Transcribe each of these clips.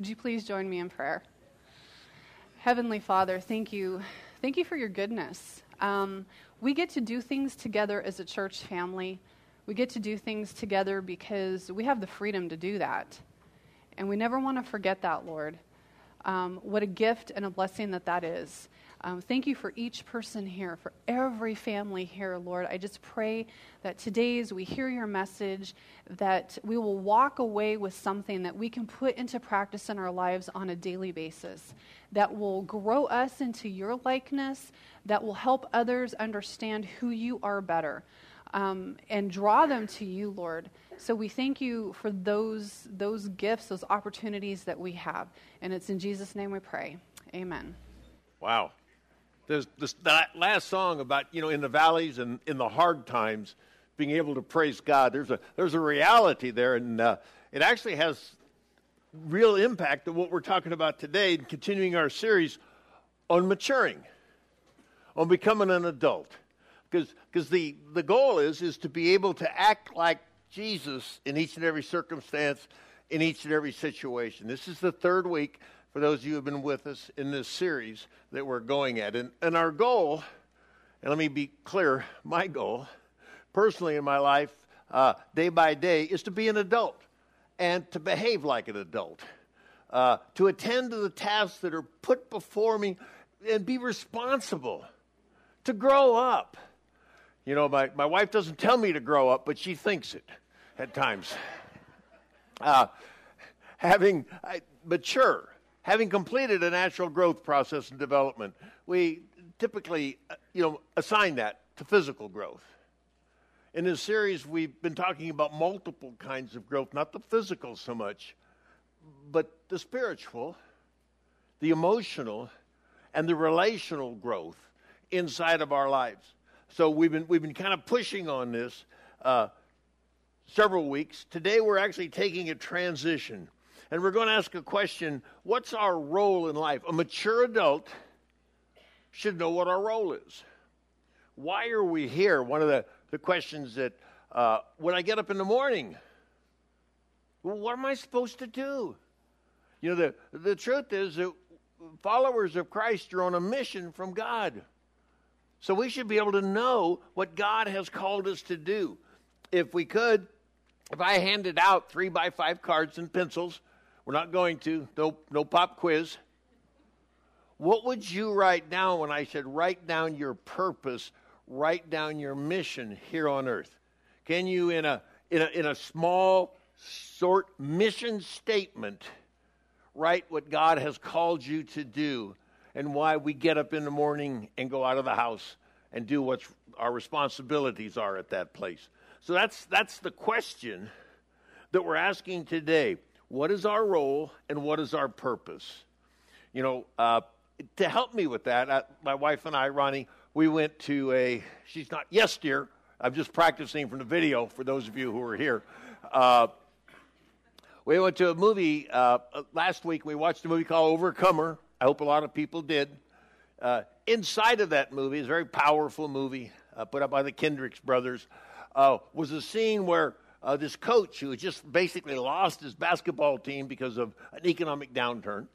Would you please join me in prayer? Heavenly Father, thank you. Thank you for your goodness. Um, we get to do things together as a church family. We get to do things together because we have the freedom to do that. And we never want to forget that, Lord. Um, what a gift and a blessing that that is. Um, thank you for each person here, for every family here, Lord. I just pray that today, as we hear your message, that we will walk away with something that we can put into practice in our lives on a daily basis, that will grow us into your likeness, that will help others understand who you are better, um, and draw them to you, Lord. So we thank you for those, those gifts, those opportunities that we have. And it's in Jesus' name we pray. Amen. Wow. There's this, that last song about, you know, in the valleys and in the hard times, being able to praise God. There's a, there's a reality there, and uh, it actually has real impact on what we're talking about today and continuing our series on maturing, on becoming an adult. Because the, the goal is, is to be able to act like Jesus in each and every circumstance, in each and every situation. This is the third week for those of you who have been with us in this series that we're going at. And, and our goal, and let me be clear, my goal, personally in my life, uh, day by day, is to be an adult and to behave like an adult, uh, to attend to the tasks that are put before me and be responsible, to grow up. You know, my, my wife doesn't tell me to grow up, but she thinks it at times. Uh, having uh, mature, having completed a natural growth process and development, we typically, uh, you know, assign that to physical growth. In this series, we've been talking about multiple kinds of growth, not the physical so much, but the spiritual, the emotional, and the relational growth inside of our lives. So we've been we've been kind of pushing on this uh, several weeks. Today we're actually taking a transition. And we're going to ask a question What's our role in life? A mature adult should know what our role is. Why are we here? One of the, the questions that uh, when I get up in the morning, well, what am I supposed to do? You know, the, the truth is that followers of Christ are on a mission from God. So we should be able to know what God has called us to do. If we could, if I handed out three by five cards and pencils, we're not going to, no, no pop quiz. What would you write down when I said write down your purpose, write down your mission here on earth? Can you, in a, in a, in a small, short mission statement, write what God has called you to do and why we get up in the morning and go out of the house and do what our responsibilities are at that place? So that's, that's the question that we're asking today. What is our role and what is our purpose? You know, uh, to help me with that, uh, my wife and I, Ronnie, we went to a, she's not yes, dear. I'm just practicing from the video for those of you who are here. Uh, we went to a movie uh, last week. We watched a movie called Overcomer. I hope a lot of people did. Uh, inside of that movie is a very powerful movie uh, put up by the Kendricks brothers uh, was a scene where uh, this coach who just basically lost his basketball team because of an economic downturn.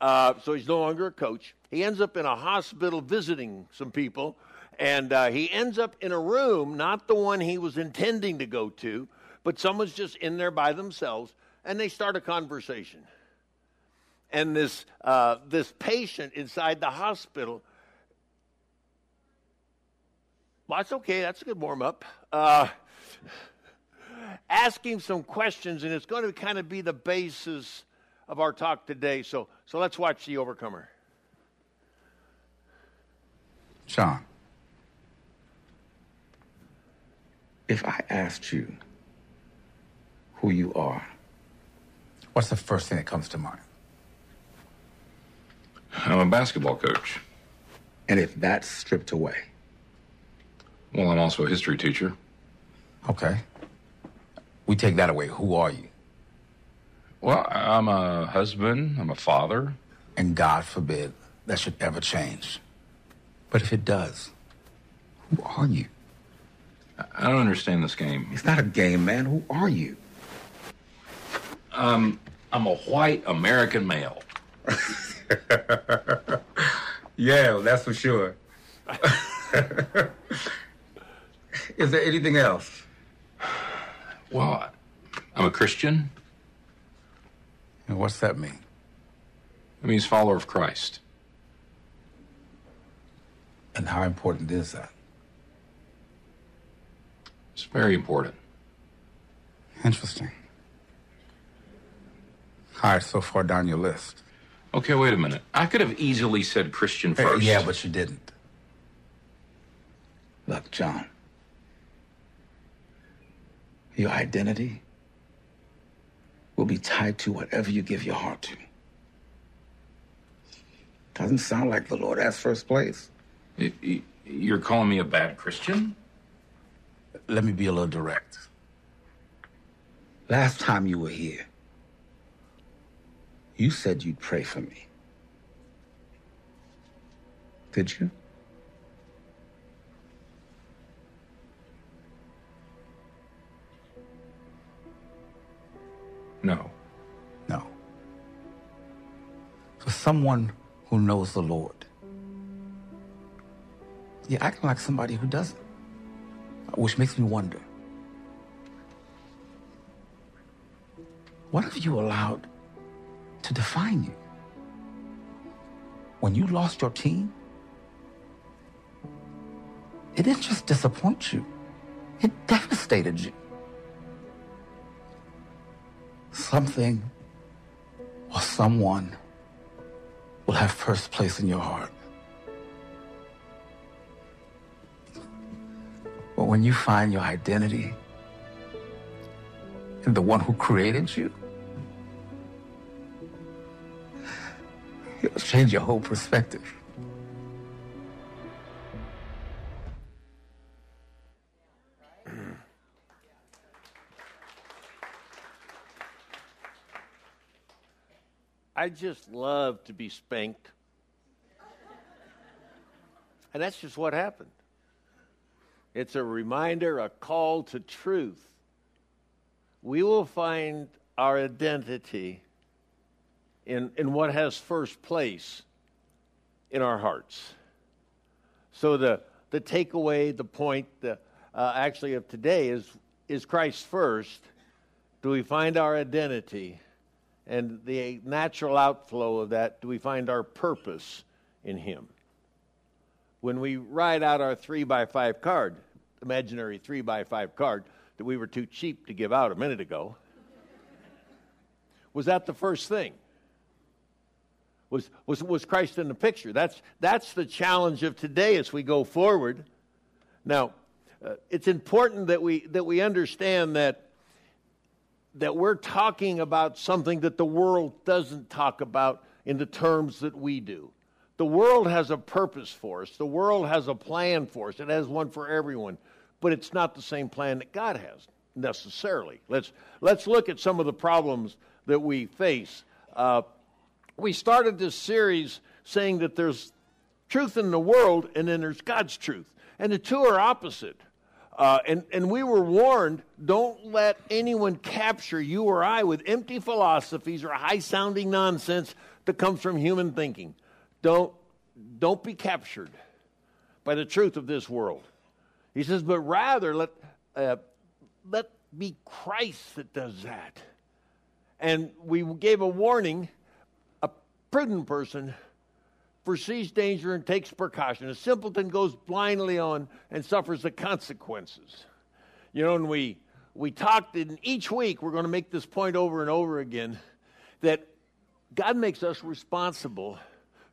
Uh, so he's no longer a coach. He ends up in a hospital visiting some people, and uh, he ends up in a room, not the one he was intending to go to, but someone's just in there by themselves, and they start a conversation. And this uh, this patient inside the hospital well, that's okay. That's a good warm up. Ask him some questions, and it's going to kind of be the basis of our talk today. So, so let's watch The Overcomer. John, if I asked you who you are, what's the first thing that comes to mind? I'm a basketball coach. And if that's stripped away, well, I'm also a history teacher. Okay. We take that away. Who are you? Well, I'm a husband, I'm a father. And God forbid that should ever change. But if it does, who are you? I don't understand this game. It's not a game, man. Who are you? Um, I'm a white American male. yeah, that's for sure. Is there anything else? Well, I'm a Christian. And what's that mean? It means follower of Christ. And how important is that? It's very important. Interesting. All right, so far down your list. Okay, wait a minute. I could have easily said Christian first. yeah, but you didn't. Look, John. Your identity will be tied to whatever you give your heart to. Doesn't sound like the Lord has first place. You're calling me a bad Christian? Let me be a little direct. Last time you were here, you said you'd pray for me. Did you? No. No. For someone who knows the Lord, you're acting like somebody who doesn't, which makes me wonder what have you allowed to define you? When you lost your team, it didn't just disappoint you, it devastated you. Something or someone will have first place in your heart. But when you find your identity in the one who created you, it'll change your whole perspective. I just love to be spanked. And that's just what happened. It's a reminder, a call to truth. We will find our identity in, in what has first place in our hearts. So the, the takeaway, the point the, uh, actually of today is, is Christ first? Do we find our identity? And the natural outflow of that, do we find our purpose in Him? When we write out our three by five card, imaginary three by five card that we were too cheap to give out a minute ago, was that the first thing? Was, was, was Christ in the picture? That's, that's the challenge of today as we go forward. Now, uh, it's important that we, that we understand that that we're talking about something that the world doesn't talk about in the terms that we do. The world has a purpose for us, the world has a plan for us, it has one for everyone, but it's not the same plan that God has necessarily. Let's, let's look at some of the problems that we face. Uh, we started this series saying that there's truth in the world and then there's God's truth, and the two are opposite. Uh, and, and we were warned don't let anyone capture you or I with empty philosophies or high sounding nonsense that comes from human thinking. Don't, don't be captured by the truth of this world. He says, but rather let, uh, let be Christ that does that. And we gave a warning a prudent person foresees danger and takes precaution. A simpleton goes blindly on and suffers the consequences. You know, and we we talked in each week, we're going to make this point over and over again that God makes us responsible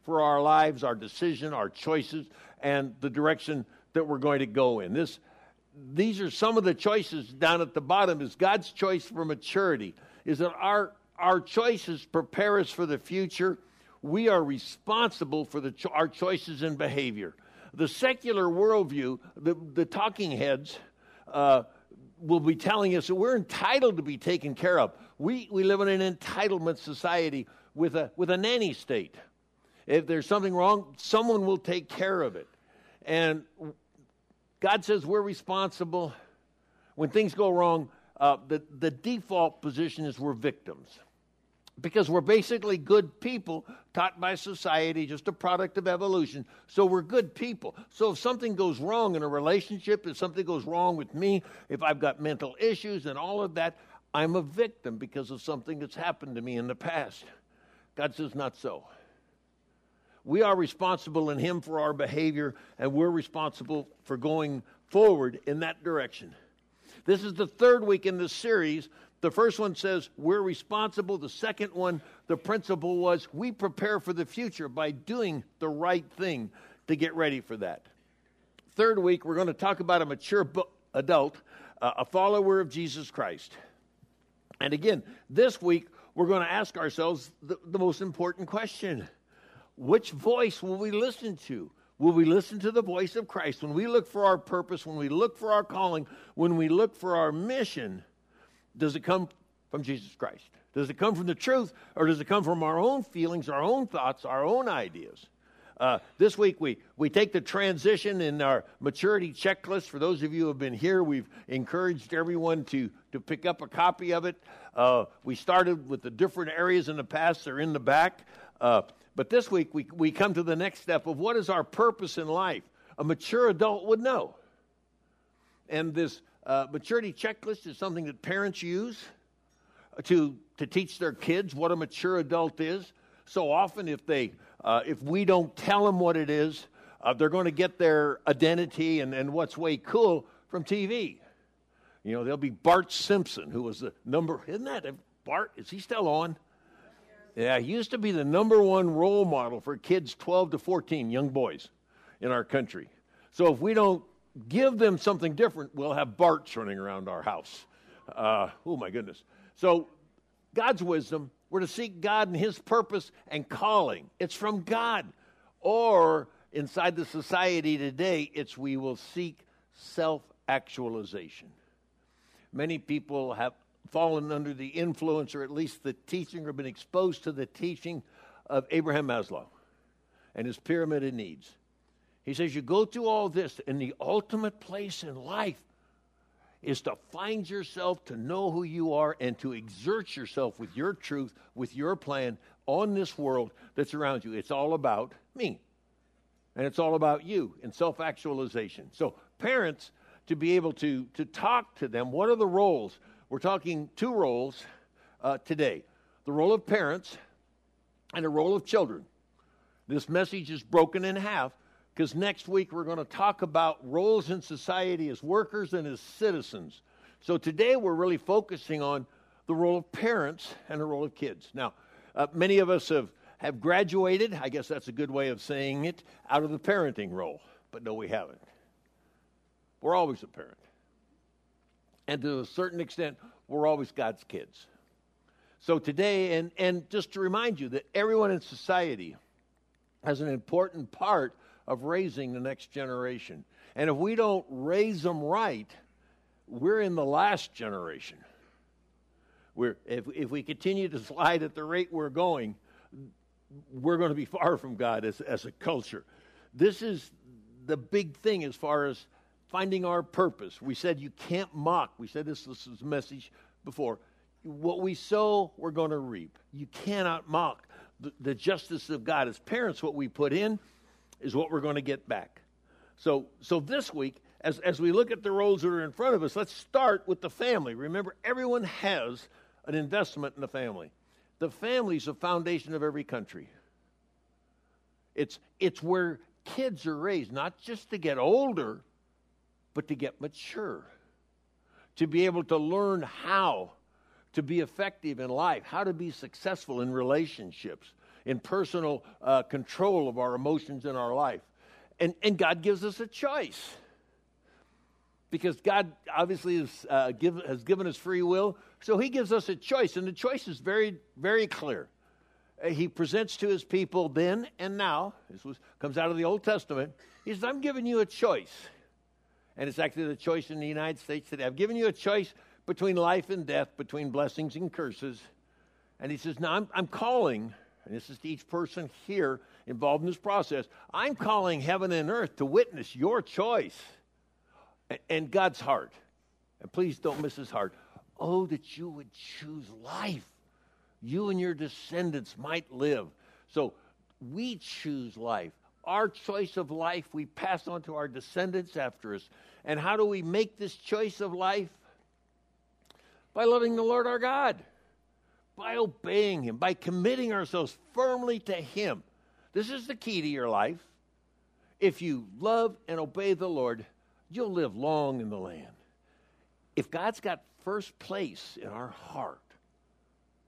for our lives, our decision, our choices, and the direction that we're going to go in. This these are some of the choices down at the bottom is God's choice for maturity. Is that our our choices prepare us for the future we are responsible for cho- our choices and behavior. The secular worldview, the, the talking heads, uh, will be telling us that we're entitled to be taken care of. We, we live in an entitlement society with a, with a nanny state. If there's something wrong, someone will take care of it. And God says we're responsible. When things go wrong, uh, the, the default position is we're victims. Because we're basically good people taught by society, just a product of evolution. So we're good people. So if something goes wrong in a relationship, if something goes wrong with me, if I've got mental issues and all of that, I'm a victim because of something that's happened to me in the past. God says, not so. We are responsible in Him for our behavior, and we're responsible for going forward in that direction. This is the third week in this series the first one says we're responsible. The second one, the principle was we prepare for the future by doing the right thing to get ready for that. Third week, we're going to talk about a mature adult, uh, a follower of Jesus Christ. And again, this week, we're going to ask ourselves the, the most important question Which voice will we listen to? Will we listen to the voice of Christ? When we look for our purpose, when we look for our calling, when we look for our mission, does it come from Jesus Christ? Does it come from the truth, or does it come from our own feelings, our own thoughts, our own ideas? Uh, this week, we, we take the transition in our maturity checklist. For those of you who have been here, we've encouraged everyone to, to pick up a copy of it. Uh, we started with the different areas in the past, they're in the back. Uh, but this week, we, we come to the next step of what is our purpose in life? A mature adult would know. And this uh, maturity checklist is something that parents use to, to teach their kids what a mature adult is. So often, if, they, uh, if we don't tell them what it is, uh, they're going to get their identity and, and what's way cool from TV. You know, there'll be Bart Simpson, who was the number, isn't that Bart? Is he still on? Yeah, he used to be the number one role model for kids 12 to 14, young boys in our country. So if we don't give them something different, we'll have Barts running around our house. Uh, oh, my goodness. So, God's wisdom, we're to seek God and His purpose and calling. It's from God. Or, inside the society today, it's we will seek self actualization. Many people have fallen under the influence, or at least the teaching, or been exposed to the teaching of Abraham Maslow and his pyramid of needs. He says, You go through all this, and the ultimate place in life is to find yourself, to know who you are, and to exert yourself with your truth, with your plan on this world that's around you. It's all about me. And it's all about you and self actualization. So, parents, to be able to, to talk to them, what are the roles? We're talking two roles uh, today the role of parents and the role of children. This message is broken in half because next week we're going to talk about roles in society as workers and as citizens. So today we're really focusing on the role of parents and the role of kids. Now, uh, many of us have, have graduated, I guess that's a good way of saying it, out of the parenting role, but no, we haven't. We're always a parent. And to a certain extent, we're always God's kids. So today, and, and just to remind you that everyone in society has an important part of raising the next generation. And if we don't raise them right, we're in the last generation. We're, if, if we continue to slide at the rate we're going, we're going to be far from God as, as a culture. This is the big thing as far as finding our purpose. We said you can't mock. We said this, this was a message before. What we sow, we're going to reap. You cannot mock the, the justice of God. As parents, what we put in, is what we're going to get back. So, so this week, as, as we look at the roles that are in front of us, let's start with the family. Remember, everyone has an investment in the family. The family is the foundation of every country. It's, it's where kids are raised, not just to get older, but to get mature, to be able to learn how to be effective in life, how to be successful in relationships, in personal uh, control of our emotions in our life. And, and God gives us a choice. Because God obviously is, uh, give, has given us free will, so He gives us a choice. And the choice is very, very clear. Uh, he presents to His people then and now, this was, comes out of the Old Testament. He says, I'm giving you a choice. And it's actually the choice in the United States today. I've given you a choice between life and death, between blessings and curses. And He says, Now I'm, I'm calling and this is to each person here involved in this process, I'm calling heaven and earth to witness your choice and God's heart. And please don't miss his heart. Oh, that you would choose life. you and your descendants might live. So we choose life. Our choice of life we pass on to our descendants after us. And how do we make this choice of life? By loving the Lord our God, by obeying Him, by committing ourselves firmly to Him. This is the key to your life. If you love and obey the Lord, you'll live long in the land. If God's got first place in our heart,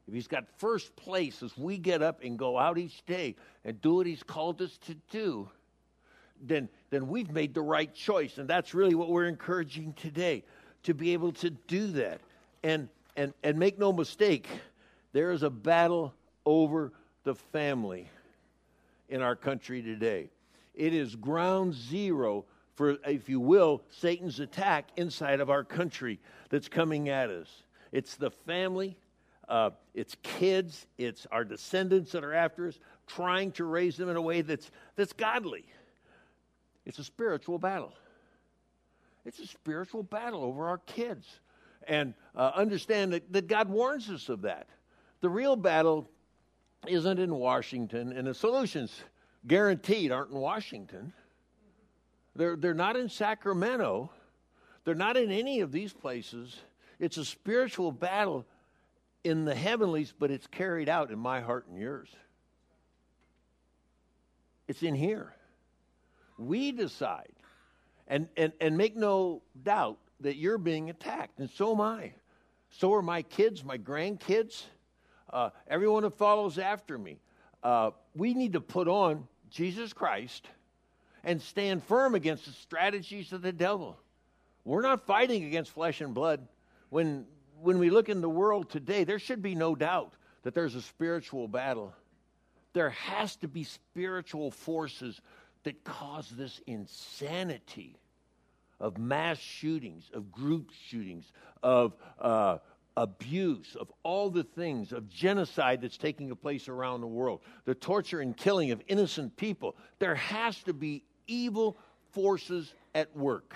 if He's got first place as we get up and go out each day and do what He's called us to do, then, then we've made the right choice. And that's really what we're encouraging today to be able to do that. And, and, and make no mistake, there is a battle over the family in our country today. It is ground zero for, if you will, Satan's attack inside of our country that's coming at us. It's the family, uh, it's kids, it's our descendants that are after us, trying to raise them in a way that's, that's godly. It's a spiritual battle. It's a spiritual battle over our kids. And uh, understand that, that God warns us of that. The real battle isn't in Washington, and the solutions guaranteed aren't in Washington. They're, they're not in Sacramento. They're not in any of these places. It's a spiritual battle in the heavenlies, but it's carried out in my heart and yours. It's in here. We decide. And, and, and make no doubt that you're being attacked, and so am I. So are my kids, my grandkids, uh, everyone that follows after me. Uh, we need to put on Jesus Christ and stand firm against the strategies of the devil. We're not fighting against flesh and blood. When, when we look in the world today, there should be no doubt that there's a spiritual battle. There has to be spiritual forces that cause this insanity of mass shootings, of group shootings, of uh, abuse, of all the things, of genocide that's taking place around the world, the torture and killing of innocent people. There has to be evil forces at work.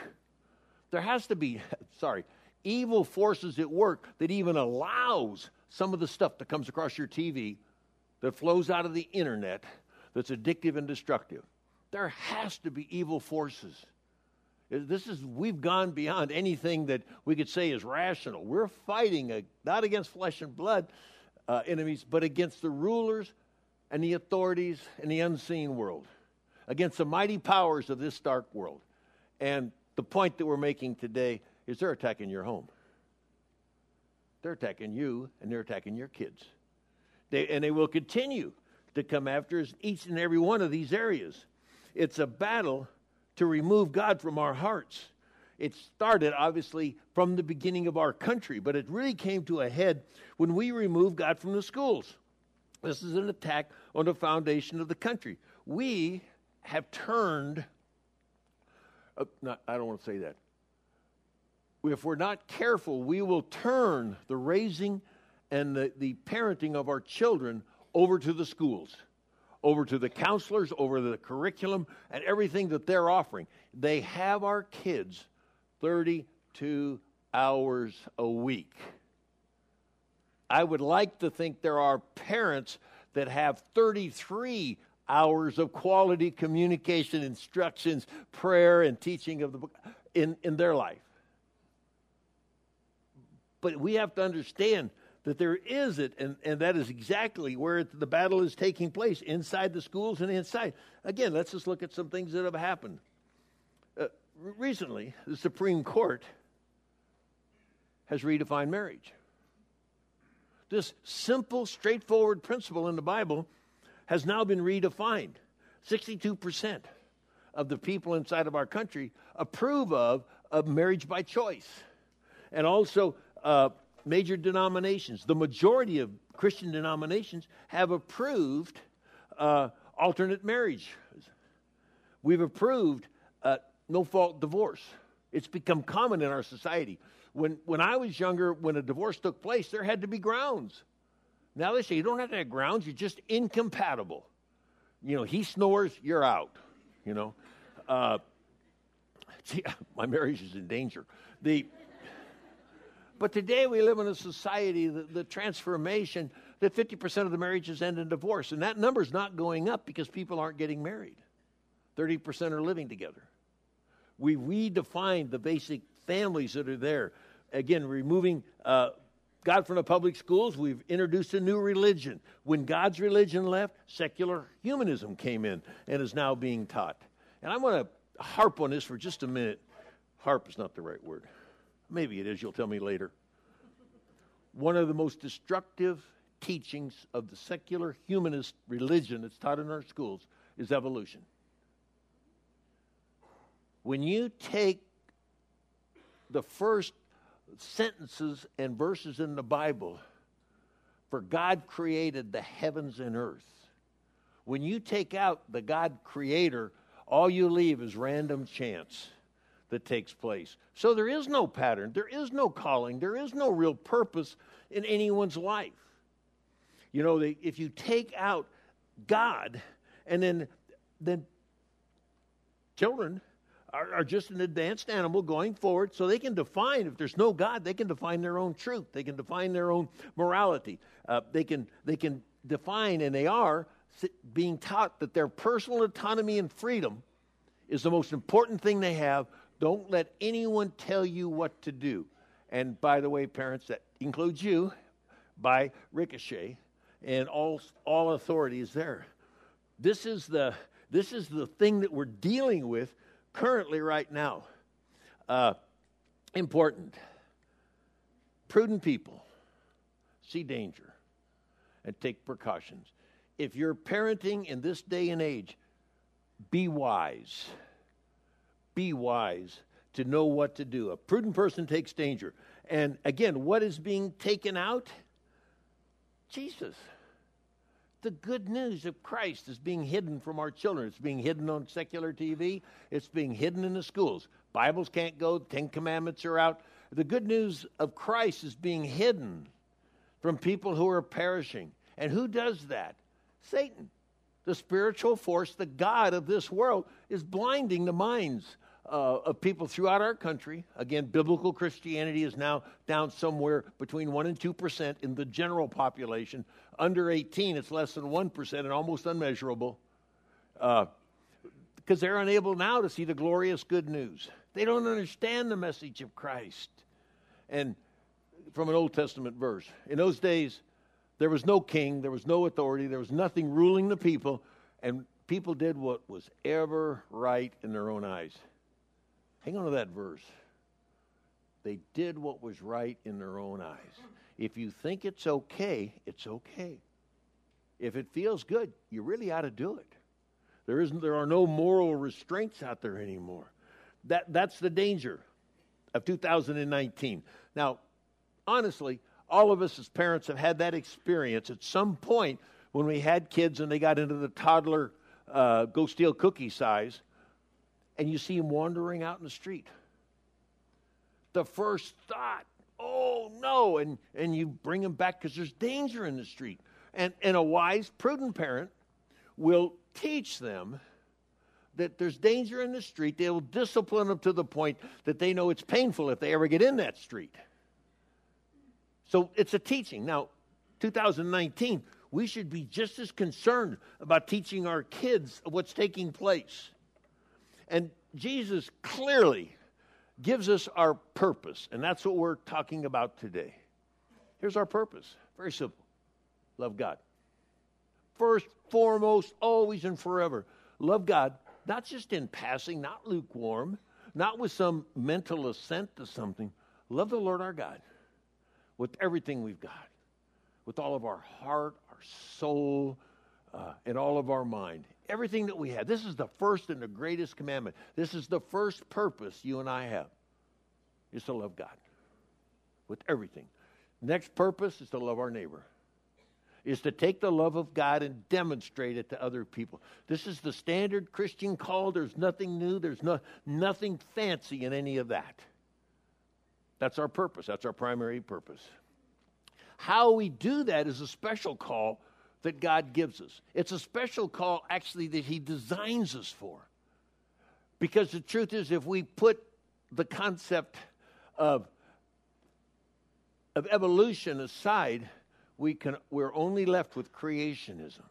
There has to be, sorry, evil forces at work that even allows some of the stuff that comes across your TV that flows out of the internet that's addictive and destructive. There has to be evil forces. This is we've gone beyond anything that we could say is rational. We're fighting a, not against flesh and blood uh, enemies, but against the rulers and the authorities and the unseen world against the mighty powers of this dark world. And the point that we're making today is they're attacking your home. They're attacking you and they're attacking your kids. They, and they will continue to come after us each and every one of these areas. It's a battle to remove God from our hearts. It started, obviously, from the beginning of our country, but it really came to a head when we removed God from the schools. This is an attack on the foundation of the country. We have turned, uh, not, I don't want to say that. If we're not careful, we will turn the raising and the, the parenting of our children over to the schools, over to the counselors, over the curriculum, and everything that they're offering. They have our kids 32 hours a week. I would like to think there are parents that have 33 hours of quality communication, instructions, prayer, and teaching of the book in, in their life. But we have to understand that there is it, and, and that is exactly where the battle is taking place inside the schools and inside. Again, let's just look at some things that have happened. Uh, recently, the Supreme Court has redefined marriage. This simple, straightforward principle in the Bible has now been redefined. 62% of the people inside of our country approve of, of marriage by choice. And also, uh, major denominations, the majority of Christian denominations have approved uh, alternate marriage. We've approved uh, no fault divorce. It's become common in our society. When, when I was younger, when a divorce took place, there had to be grounds. Now they say you don't have to have grounds, you're just incompatible. You know, he snores, you're out. You know, uh, see, my marriage is in danger. The, but today we live in a society, the, the transformation that 50% of the marriages end in divorce. And that number is not going up because people aren't getting married. 30% are living together. We redefined the basic families that are there. Again, removing uh, God from the public schools, we've introduced a new religion. When God's religion left, secular humanism came in and is now being taught. And I want to harp on this for just a minute. Harp is not the right word. Maybe it is, you'll tell me later. One of the most destructive teachings of the secular humanist religion that's taught in our schools is evolution. When you take the first sentences and verses in the Bible, for God created the heavens and earth. When you take out the God creator, all you leave is random chance that takes place. So there is no pattern, there is no calling, there is no real purpose in anyone's life. You know, they, if you take out God, and then then children are, are, just an advanced animal going forward, so they can define. If there's no God, they can define their own truth. They can define their own morality. Uh, they can they can define, and they are being taught that their personal autonomy and freedom is the most important thing they have. Don't let anyone tell you what to do. And by the way, parents, that includes you, by ricochet and all, all authority is there. This is, the, this is the thing that we're dealing with currently right now. Uh, important. Prudent people see danger and take precautions. If you're parenting in this day and age, be wise. Be wise to know what to do. A prudent person takes danger. And again, what is being taken out? Jesus. The good news of Christ is being hidden from our children. It's being hidden on secular TV. It's being hidden in the schools. Bibles can't go. the Ten Commandments are out. The good news of Christ is being hidden from people who are perishing. And who does that? Satan. The spiritual force, the God of this world, is blinding the minds uh, of people throughout our country. Again, biblical Christianity is now down somewhere between 1 and 2% in the general population. Under 18, it's less than 1% and almost unmeasurable uh, because they're unable now to see the glorious good news. They don't understand the message of Christ. And from an Old Testament verse, in those days, there was no king, there was no authority, there was nothing ruling the people, and people did what was ever right in their own eyes. Hang on to that verse. They did what was right in their own eyes. If you think it's okay, it's okay. If it feels good, you really ought to do it. There isn't there are no moral restraints out there anymore. That that's the danger of 2019. Now, honestly, all of us as parents have had that experience at some point when we had kids and they got into the toddler uh, go steal cookie size and you see them wandering out in the street. The first thought, oh no, and, and you bring them back because there's danger in the street. And, and a wise, prudent parent will teach them that there's danger in the street. They will discipline them to the point that they know it's painful if they ever get in that street. So it's a teaching. Now, 2019, we should be just as concerned about teaching our kids what's taking place. And Jesus clearly gives us our purpose, and that's what we're talking about today. Here's our purpose very simple love God. First, foremost, always and forever. Love God, not just in passing, not lukewarm, not with some mental assent to something. Love the Lord our God with everything we've got, with all of our heart, our soul, uh, and all of our mind everything that we have. This is the first and the greatest commandment. This is the first purpose you and I have is to love God with everything. Next purpose is to love our neighbor. Is to take the love of God and demonstrate it to other people. This is the standard Christian call. There's nothing new. There's no, nothing fancy in any of that. That's our purpose. That's our primary purpose. How we do that is a special call that God gives us. It's a special call, actually, that He designs us for. Because the truth is, if we put the concept of, of evolution aside, we can, we're only left with creationism.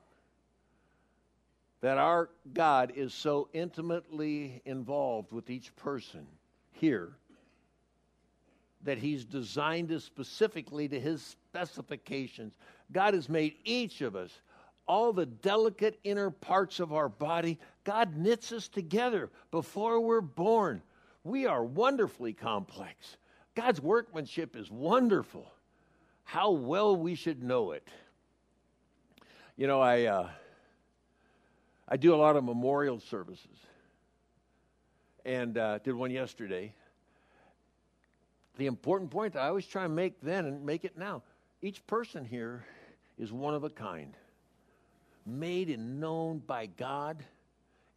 That our God is so intimately involved with each person here that He's designed us specifically to His specifications. God has made each of us all the delicate inner parts of our body. God knits us together before we're born. We are wonderfully complex. God's workmanship is wonderful. How well we should know it. You know, I uh, I do a lot of memorial services, and uh, did one yesterday. The important point I always try and make then and make it now: each person here is one of a kind, made and known by God,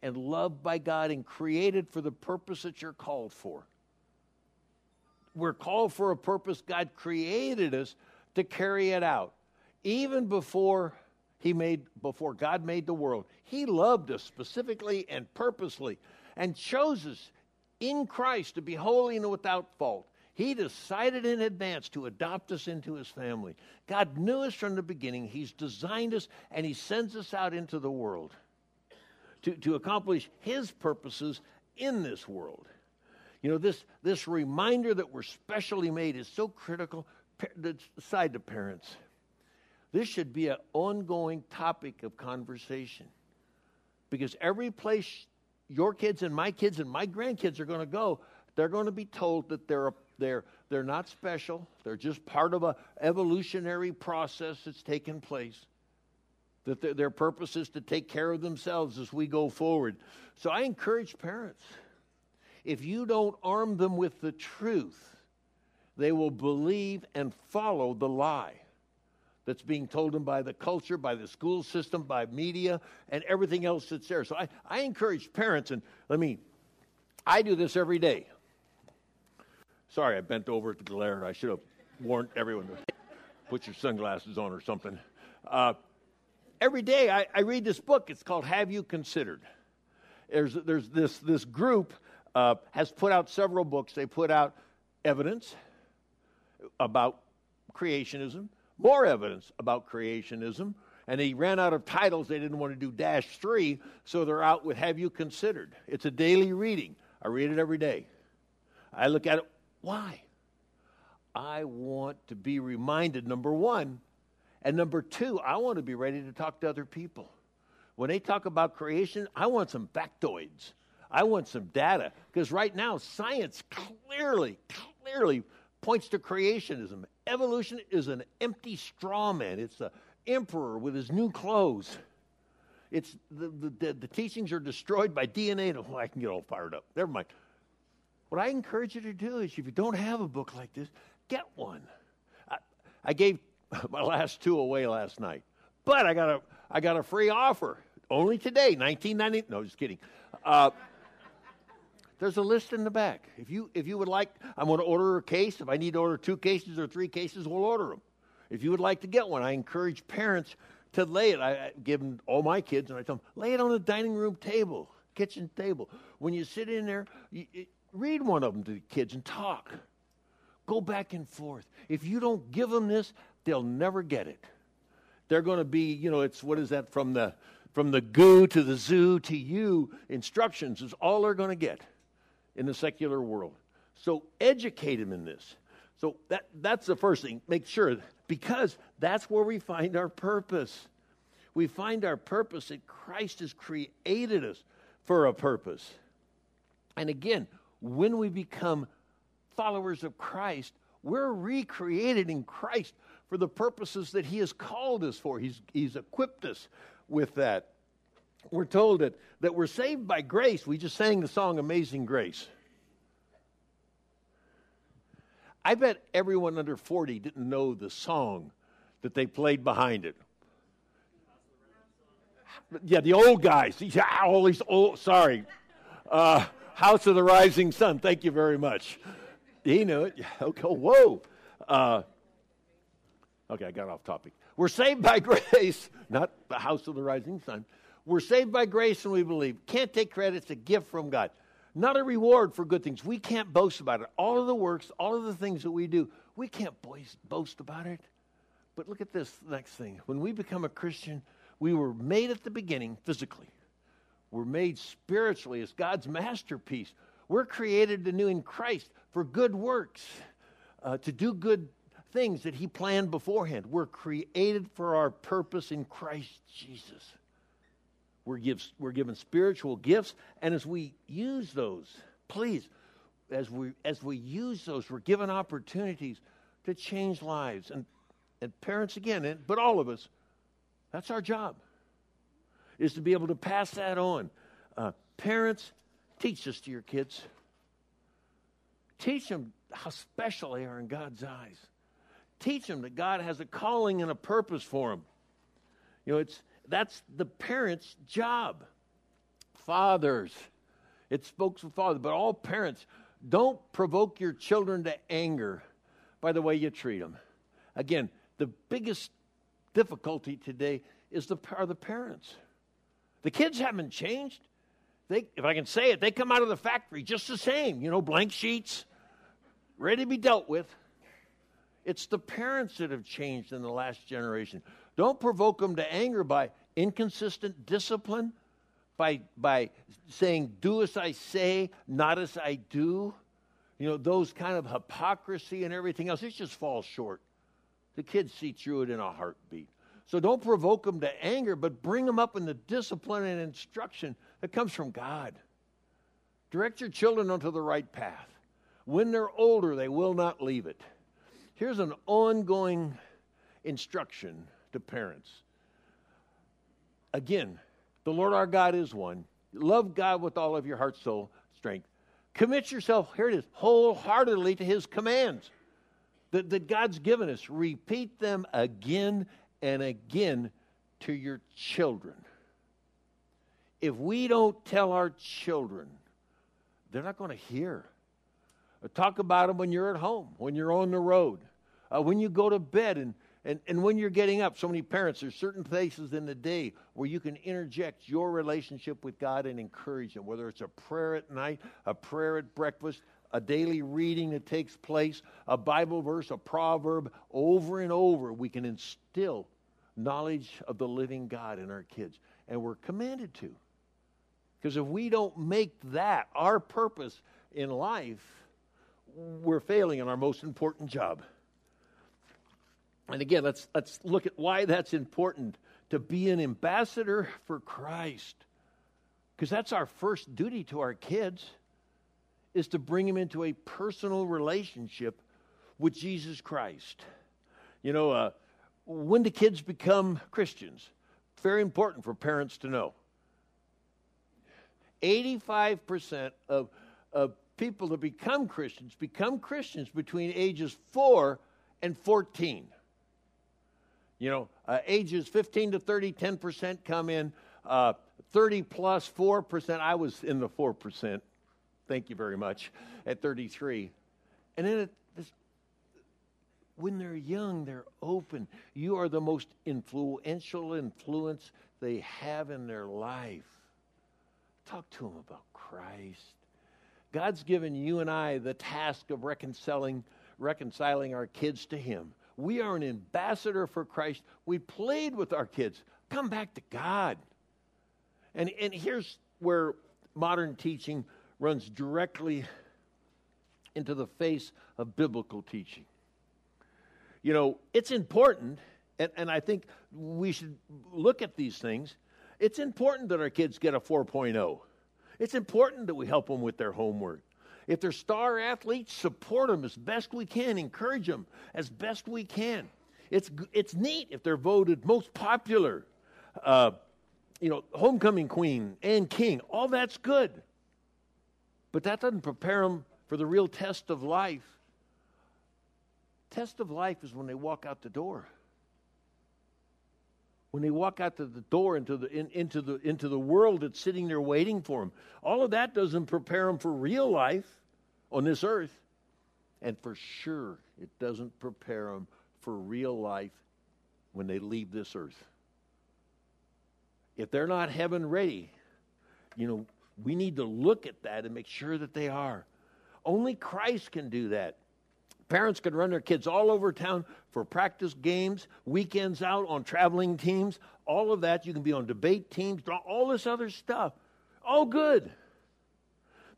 and loved by God, and created for the purpose that you're called for we're called for a purpose. God created us to carry it out. Even before he made before God made the world, he loved us specifically and purposely and chose us in Christ to be holy and without fault. He decided in advance to adopt us into his family. God knew us from the beginning. He's designed us and he sends us out into the world to, to accomplish his purposes in this world. You know, this, this reminder that we're specially made is so critical. Side to parents. This should be an ongoing topic of conversation because every place your kids and my kids and my grandkids are going to go, they're going to be told that they're, a, they're, they're not special. They're just part of an evolutionary process that's taken place. That their, their purpose is to take care of themselves as we go forward. So I encourage parents if you don't arm them with the truth, they will believe and follow the lie that's being told them by the culture, by the school system, by media, and everything else that's there. So I, I encourage parents, and let me, I do this every day. Sorry, I bent over at the glare. I should have warned everyone to put your sunglasses on or something. Uh, every day I, I read this book. It's called Have You Considered? There's, there's this, this group uh, has put out several books. They put out evidence about creationism, more evidence about creationism, and they ran out of titles. They didn't want to do dash three, so they're out with Have You Considered? It's a daily reading. I read it every day. I look at it. Why? I want to be reminded, number one, and number two, I want to be ready to talk to other people. When they talk about creation, I want some factoids. I want some data because right now science clearly, clearly points to creationism. Evolution is an empty straw man. It's the emperor with his new clothes. It's the, the, the teachings are destroyed by DNA. Oh, I can get all fired up. Never mind. What I encourage you to do is, if you don't have a book like this, get one. I, I gave my last two away last night, but I got a I got a free offer only today, 1990. No, just kidding. Uh, there's a list in the back. If you if you would like, I'm going to order a case. If I need to order two cases or three cases, we'll order them. If you would like to get one, I encourage parents to lay it. I, I give them all my kids, and I tell them lay it on the dining room table, kitchen table. When you sit in there, you, read one of them to the kids and talk. Go back and forth. If you don't give them this, they'll never get it. They're going to be, you know, it's what is that from the from the goo to the zoo to you instructions is all they're going to get in the secular world. So educate them in this. So that, that's the first thing. Make sure, because that's where we find our purpose. We find our purpose that Christ has created us for a purpose. And again, when we become followers of Christ, we're recreated in Christ for the purposes that He has called us for. He's, he's equipped us with that we're told that, that we're saved by grace. We just sang the song Amazing Grace. I bet everyone under 40 didn't know the song that they played behind it. Yeah, the old guys. Yeah, all these old, sorry. Uh, House of the Rising Sun. Thank you very much. He knew it. Okay, whoa. Uh, okay, I got off topic. We're saved by grace, not the House of the Rising Sun. We're saved by grace and we believe. Can't take credit, it's a gift from God. Not a reward for good things. We can't boast about it. All of the works, all of the things that we do, we can't boast about it. But look at this next thing. When we become a Christian, we were made at the beginning physically. We're made spiritually as God's masterpiece. We're created anew in Christ for good works, uh, to do good things that He planned beforehand. We're created for our purpose in Christ Jesus. We're, give, we're given spiritual gifts, and as we use those, please, as we, as we use those, we're given opportunities to change lives. And, and parents, again, and, but all of us, that's our job, is to be able to pass that on. Uh, parents, teach this to your kids. Teach them how special they are in God's eyes. Teach them that God has a calling and a purpose for them. You know, it's that's the parents' job. Fathers, it spoke for fathers, but all parents, don't provoke your children to anger by the way you treat them. Again, the biggest difficulty today is the are the parents. The kids haven't changed. They, if I can say it, they come out of the factory just the same. You know, blank sheets, ready to be dealt with. It's the parents that have changed in the last generation. Don't provoke them to anger by inconsistent discipline, by, by saying, do as I say, not as I do. You know, those kind of hypocrisy and everything else, it just falls short. The kids see through it in a heartbeat. So don't provoke them to anger, but bring them up in the discipline and instruction that comes from God. Direct your children onto the right path. When they're older, they will not leave it. Here's an ongoing instruction to parents. Again, the Lord our God is one. Love God with all of your heart, soul, strength. Commit yourself, here it is, wholeheartedly to his commands that, that God's given us. Repeat them again and again to your children. If we don't tell our children, they're not going to hear. Talk about them when you're at home, when you're on the road, uh, when you go to bed, and, and, and when you're getting up. So many parents, there's certain places in the day where you can interject your relationship with God and encourage them, whether it's a prayer at night, a prayer at breakfast, a daily reading that takes place, a Bible verse, a proverb, over and over. We can instill knowledge of the living God in our kids. And we're commanded to. Because if we don't make that our purpose in life, we're failing in our most important job. And again, let's, let's look at why that's important to be an ambassador for Christ. Because that's our first duty to our kids is to bring them into a personal relationship with Jesus Christ. You know, uh, when do kids become Christians? Very important for parents to know. 85% of, of people that become Christians become Christians between ages 4 and 14. You know, uh, ages 15 to 30, 10% come in. Uh, 30 plus 4%. I was in the 4%. Thank you very much. At 33. And then this, when they're young, they're open. You are the most influential influence they have in their life. Talk to them about Christ. God's given you and I the task of reconciling, reconciling our kids to Him. We are an ambassador for Christ. We played with our kids. Come back to God. And, and here's where modern teaching runs directly into the face of biblical teaching. You know, it's important, and, and I think we should look at these things. It's important that our kids get a 4.0. It's important that we help them with their homework. If they're star athletes, support them as best we can, encourage them as best we can. It's, it's neat if they're voted most popular, uh, you know, homecoming queen and king. All that's good. But that doesn't prepare them for the real test of life. Test of life is when they walk out the door when they walk out to the door into the, in, into, the, into the world that's sitting there waiting for them. All of that doesn't prepare them for real life on this earth. And for sure, it doesn't prepare them for real life when they leave this earth. If they're not heaven ready, you know, we need to look at that and make sure that they are. Only Christ can do that. Parents can run their kids all over town for practice games, weekends out on traveling teams, all of that. You can be on debate teams, all this other stuff. All good.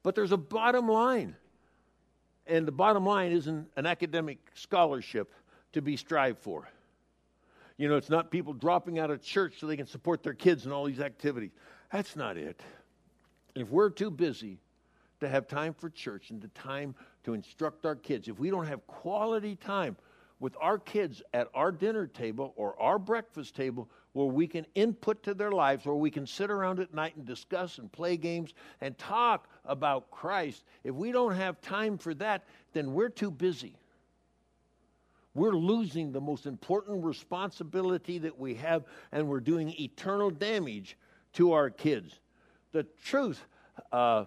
But there's a bottom line. And the bottom line isn't an academic scholarship to be strived for. You know, it's not people dropping out of church so they can support their kids in all these activities. That's not it. If we're too busy to have time for church and the time to instruct our kids, if we don't have quality time with our kids at our dinner table or our breakfast table where we can input to their lives, where we can sit around at night and discuss and play games and talk about Christ, if we don't have time for that, then we're too busy. We're losing the most important responsibility that we have, and we're doing eternal damage to our kids. The truth uh,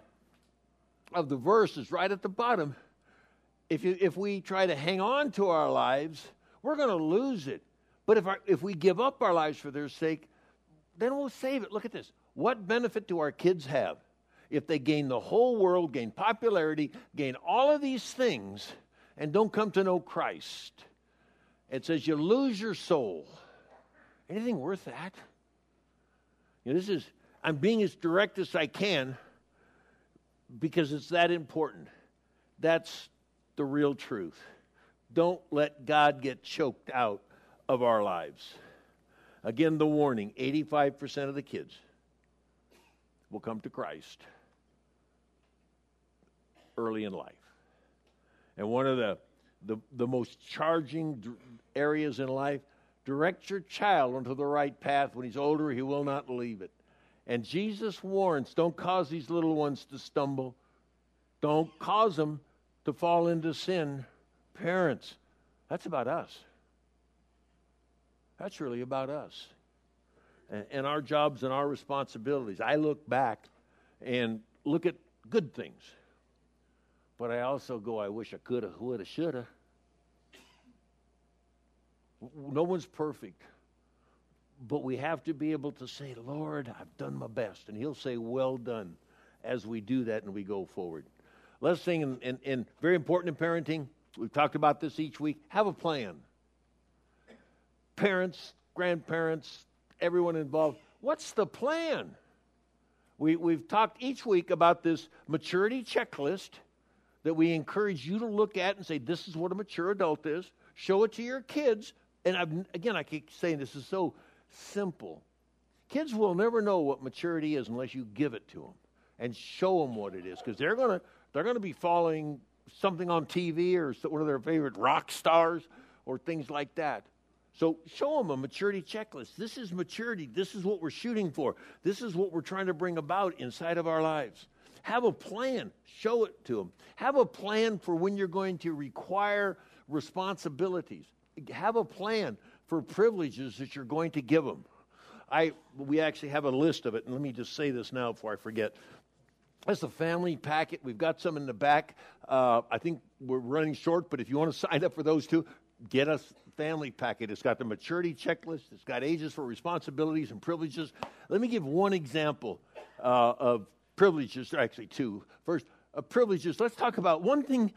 of the verse is right at the bottom. If, you, if we try to hang on to our lives, we're going to lose it. But if, our, if we give up our lives for their sake, then we'll save it. Look at this. What benefit do our kids have if they gain the whole world, gain popularity, gain all of these things, and don't come to know Christ? It says you lose your soul. Anything worth that? You know, this is, I'm being as direct as I can because it's that important. That's the real truth. Don't let God get choked out of our lives. Again, the warning 85% of the kids will come to Christ early in life. And one of the, the, the most charging areas in life direct your child onto the right path. When he's older, he will not leave it. And Jesus warns don't cause these little ones to stumble, don't cause them to fall into sin. Parents, that's about us. That's really about us and, and our jobs and our responsibilities. I look back and look at good things, but I also go, I wish I could have, would have, should have. No one's perfect. But we have to be able to say, Lord, I've done my best. And He'll say, Well done, as we do that and we go forward. Last thing, and, and, and very important in parenting, we've talked about this each week have a plan. Parents, grandparents, everyone involved, what's the plan? We, we've talked each week about this maturity checklist that we encourage you to look at and say, This is what a mature adult is. Show it to your kids. And I've, again, I keep saying this is so simple. Kids will never know what maturity is unless you give it to them and show them what it is because they're going to they're going to be following something on TV or one of their favorite rock stars or things like that. So show them a maturity checklist. This is maturity. This is what we're shooting for. This is what we're trying to bring about inside of our lives. Have a plan. Show it to them. Have a plan for when you're going to require responsibilities. Have a plan for privileges that you're going to give them. I, we actually have a list of it, and let me just say this now before I forget. That's the family packet. We've got some in the back. Uh, I think we're running short, but if you want to sign up for those two, get us family packet. It's got the maturity checklist. It's got ages for responsibilities and privileges. Let me give one example uh, of privileges. Actually, two. First, uh, privileges. Let's talk about one thing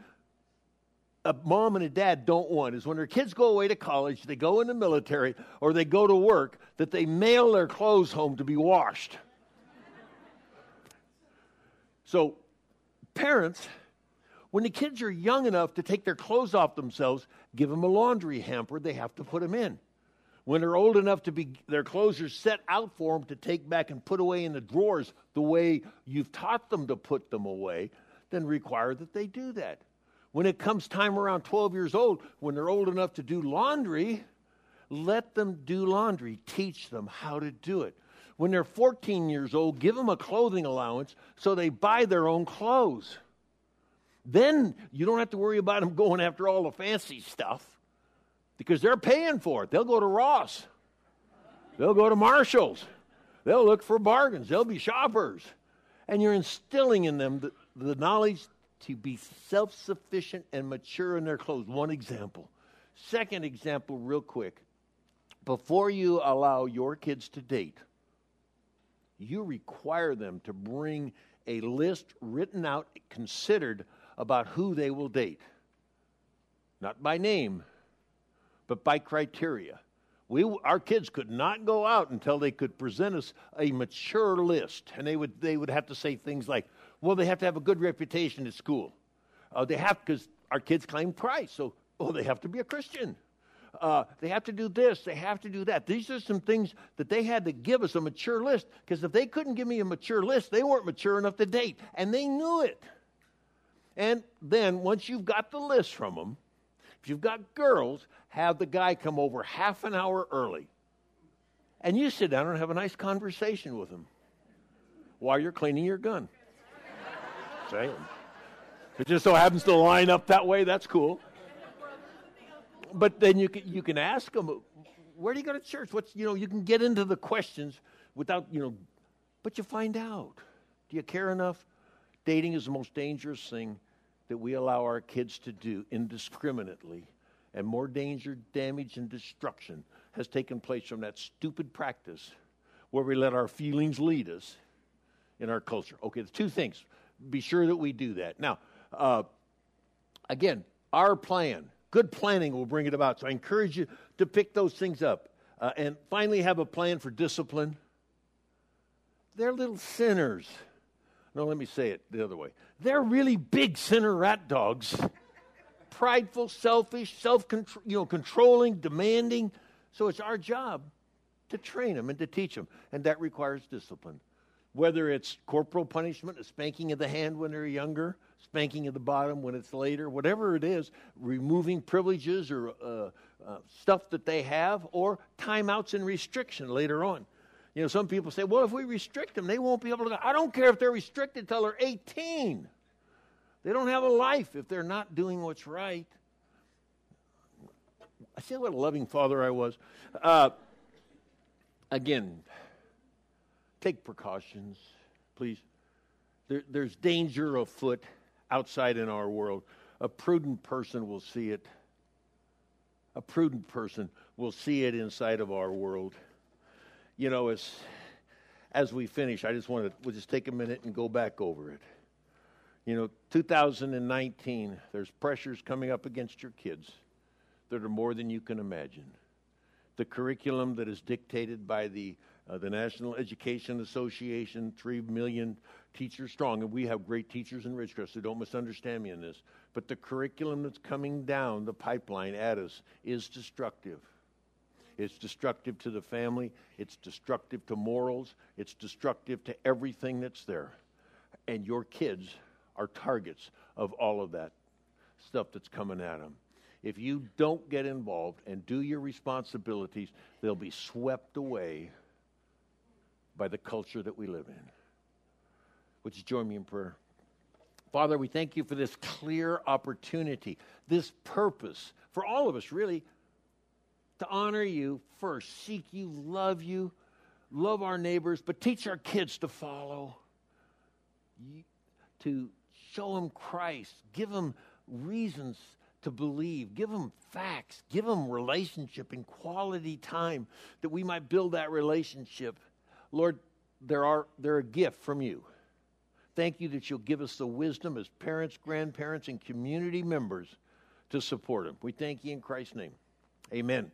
a mom and a dad don't want is when their kids go away to college, they go in the military, or they go to work, that they mail their clothes home to be washed. So, parents, when the kids are young enough to take their clothes off themselves, give them a laundry hamper they have to put them in. When they're old enough to be, their clothes are set out for them to take back and put away in the drawers the way you've taught them to put them away, then require that they do that. When it comes time around 12 years old, when they're old enough to do laundry, let them do laundry. Teach them how to do it. When they're 14 years old, give them a clothing allowance so they buy their own clothes. Then you don't have to worry about them going after all the fancy stuff because they're paying for it. They'll go to Ross, they'll go to Marshall's, they'll look for bargains, they'll be shoppers. And you're instilling in them the, the knowledge to be self sufficient and mature in their clothes. One example. Second example, real quick. Before you allow your kids to date, you require them to bring a list written out, considered about who they will date. not by name, but by criteria. We, our kids could not go out until they could present us a mature list. And they would, they would have to say things like, well, they have to have a good reputation at school. Uh, they have, because our kids claim Christ, so, oh, they have to be a Christian. Uh, they have to do this, they have to do that. These are some things that they had to give us a mature list, because if they couldn't give me a mature list, they weren't mature enough to date. And they knew it. And then once you've got the list from them, if you've got girls, have the guy come over half an hour early. And you sit down and have a nice conversation with him while you're cleaning your gun. Saying. It just so happens to line up that way, that's cool. But then you can, you can ask them, where do you go to church? What's, you know, you can get into the questions without, you know, but you find out. Do you care enough? Dating is the most dangerous thing that we allow our kids to do indiscriminately. And more danger, damage, and destruction has taken place from that stupid practice where we let our feelings lead us in our culture. Okay, the two things. Be sure that we do that. Now, uh, again, our plan, good planning will bring it about. So I encourage you to pick those things up. Uh, and finally, have a plan for discipline. They're little sinners. No, let me say it the other way. They're really big sinner rat dogs. Prideful, selfish, self you know, controlling, demanding. So it's our job to train them and to teach them. And that requires discipline. Whether it's corporal punishment, a spanking of the hand when they're younger, spanking of the bottom when it's later, whatever it is, removing privileges or uh, uh, stuff that they have, or timeouts and restriction later on. You know, some people say, well, if we restrict them, they won't be able to go. I don't care if they're restricted until they're 18. They don't have a life if they're not doing what's right. I see what a loving father I was. Uh, again, take precautions, please. There, there's danger afoot outside in our world. A prudent person will see it. A prudent person will see it inside of our world you know, as, as we finish, I just want to we'll just take a minute and go back over it. You know, 2019, there's pressures coming up against your kids that are more than you can imagine. The curriculum that is dictated by the uh, the National Education Association, three million teachers strong, and we have great teachers in Ridgecrest, so don't misunderstand me in this. But the curriculum that's coming down the pipeline at us is destructive. It's destructive to the family. It's destructive to morals. It's destructive to everything that's there. And your kids are targets of all of that stuff that's coming at them. If you don't get involved and do your responsibilities, they'll be swept away by the culture that we live in. Would you join me in prayer? Father, we thank you for this clear opportunity, this purpose for all of us, really, to honor you first, seek you, love you, love our neighbors, but teach our kids to follow, to show them Christ, give them reasons to believe, give them facts, give them relationship and quality time that we might build that relationship. Lord, there are, they're a gift from you. Thank you that you'll give us the wisdom as parents, grandparents, and community members to support them. We thank you in Christ's name. Amen. Amen.